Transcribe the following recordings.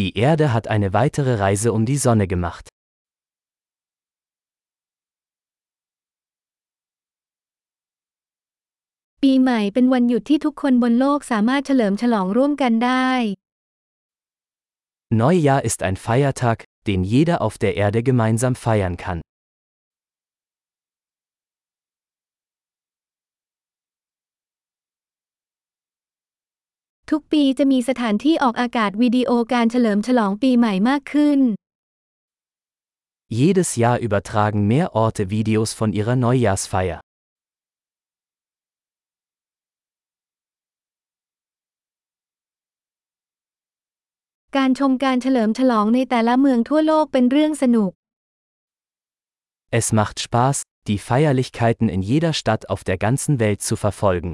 Die Erde hat eine weitere Reise um die Sonne gemacht. ปีใหม่เป็นวันหยุดที่ทุกคนบนโลกสามารถเฉลิมฉลองร่วมกันได้ Neujahr ist ein Feiertag, den jeder auf der Erde gemeinsam feiern kann. ทุกปีจะมีสถานที่ออกอากาศวิดีโอการเฉลิมฉลองปีใหม่มากขึ้น Jedes Jahr übertragen mehr Orte Videos von ihrer Neujahrsfeier. การชมการเฉลิมฉลองในแต่ละเมืองทั่วโลกเป็นเรื่องสนุก Es macht Spaß, die Feierlichkeiten in jeder Stadt auf der ganzen Welt zu verfolgen.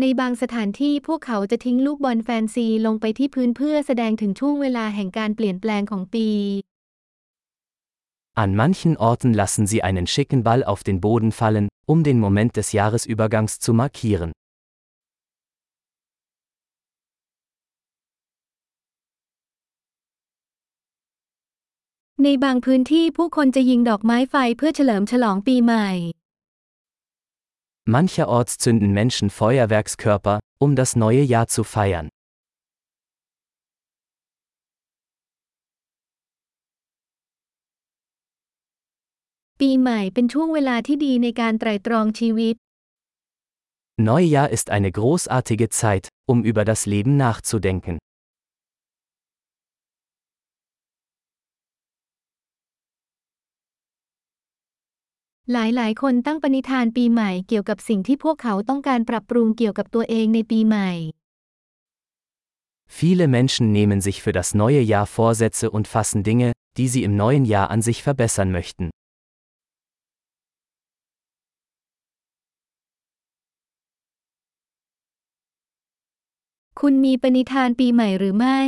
ในบางสถานที่พวกเขาจะทิ้งลูกบอลแฟนซีลงไปที่พื้นเพื่อแสดงถึงช่วงเวลาแห่งการเปลี่ยนแปลงของปี An manchen Orten lassen sie einen schicken Ball auf den Boden fallen, um den Moment des Jahresübergangs zu markieren. ในบางพื้นที่ผู้คนจะยิงดอกไม้ไฟเพื่อเฉลิมฉลองปีใหม่ Mancherorts zünden Menschen Feuerwerkskörper, um das neue Jahr zu feiern. Neujahr ist eine großartige Zeit, um über das Leben nachzudenken. หลาย ๆ คนตั้งปณิธานปีใหม่เกี่ยวกับสิ่งที่พวกเขาต้องการปรับปรุงเกี่ยวกับตัวเองในปีใหม่ Viele Menschen nehmen sich für das neue Jahr Vorsätze und fassen Dinge, die sie im neuen Jahr an sich verbessern möchten. คุณมีปณิธานปีใหม่หรือไม่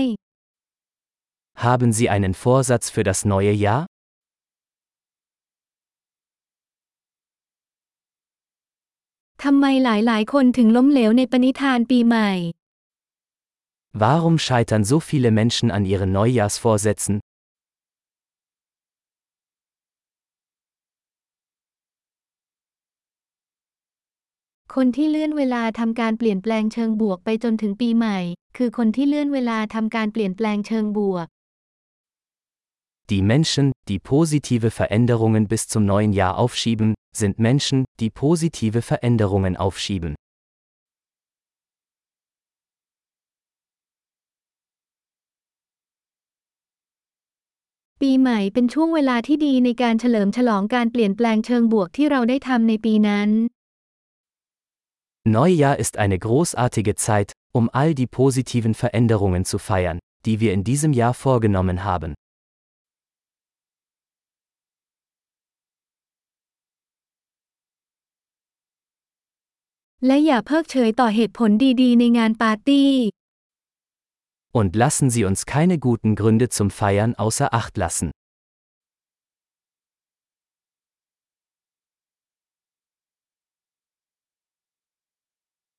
Haben Sie einen Vorsatz für das neue Jahr? ทำไมหลายๆ คนถึงล้มเหลวในปณิธานปีใหม่ Warum scheitern so viele Menschen an ihren Neujahrsvorsätzen? คนที่เลื่อนเวลาทำการเปลี่ยนแปลงเชิงบวกไปจนถึงปีใหม่ คือคนที่เลื่อนเวลาทำการเปลี่ยนแปลงเชิงบวก Die Menschen, die positive Veränderungen bis zum neuen Jahr aufschieben, sind Menschen, die positive Veränderungen aufschieben. Neujahr ist eine großartige Zeit, um all die positiven Veränderungen zu feiern, die wir in diesem Jahr vorgenommen haben. และอย่าเพิกเฉยต่อเหตุผลดีๆในงานปาร์ตี้ Und lassen Sie uns keine guten Gründe zum Feiern außer Acht lassen.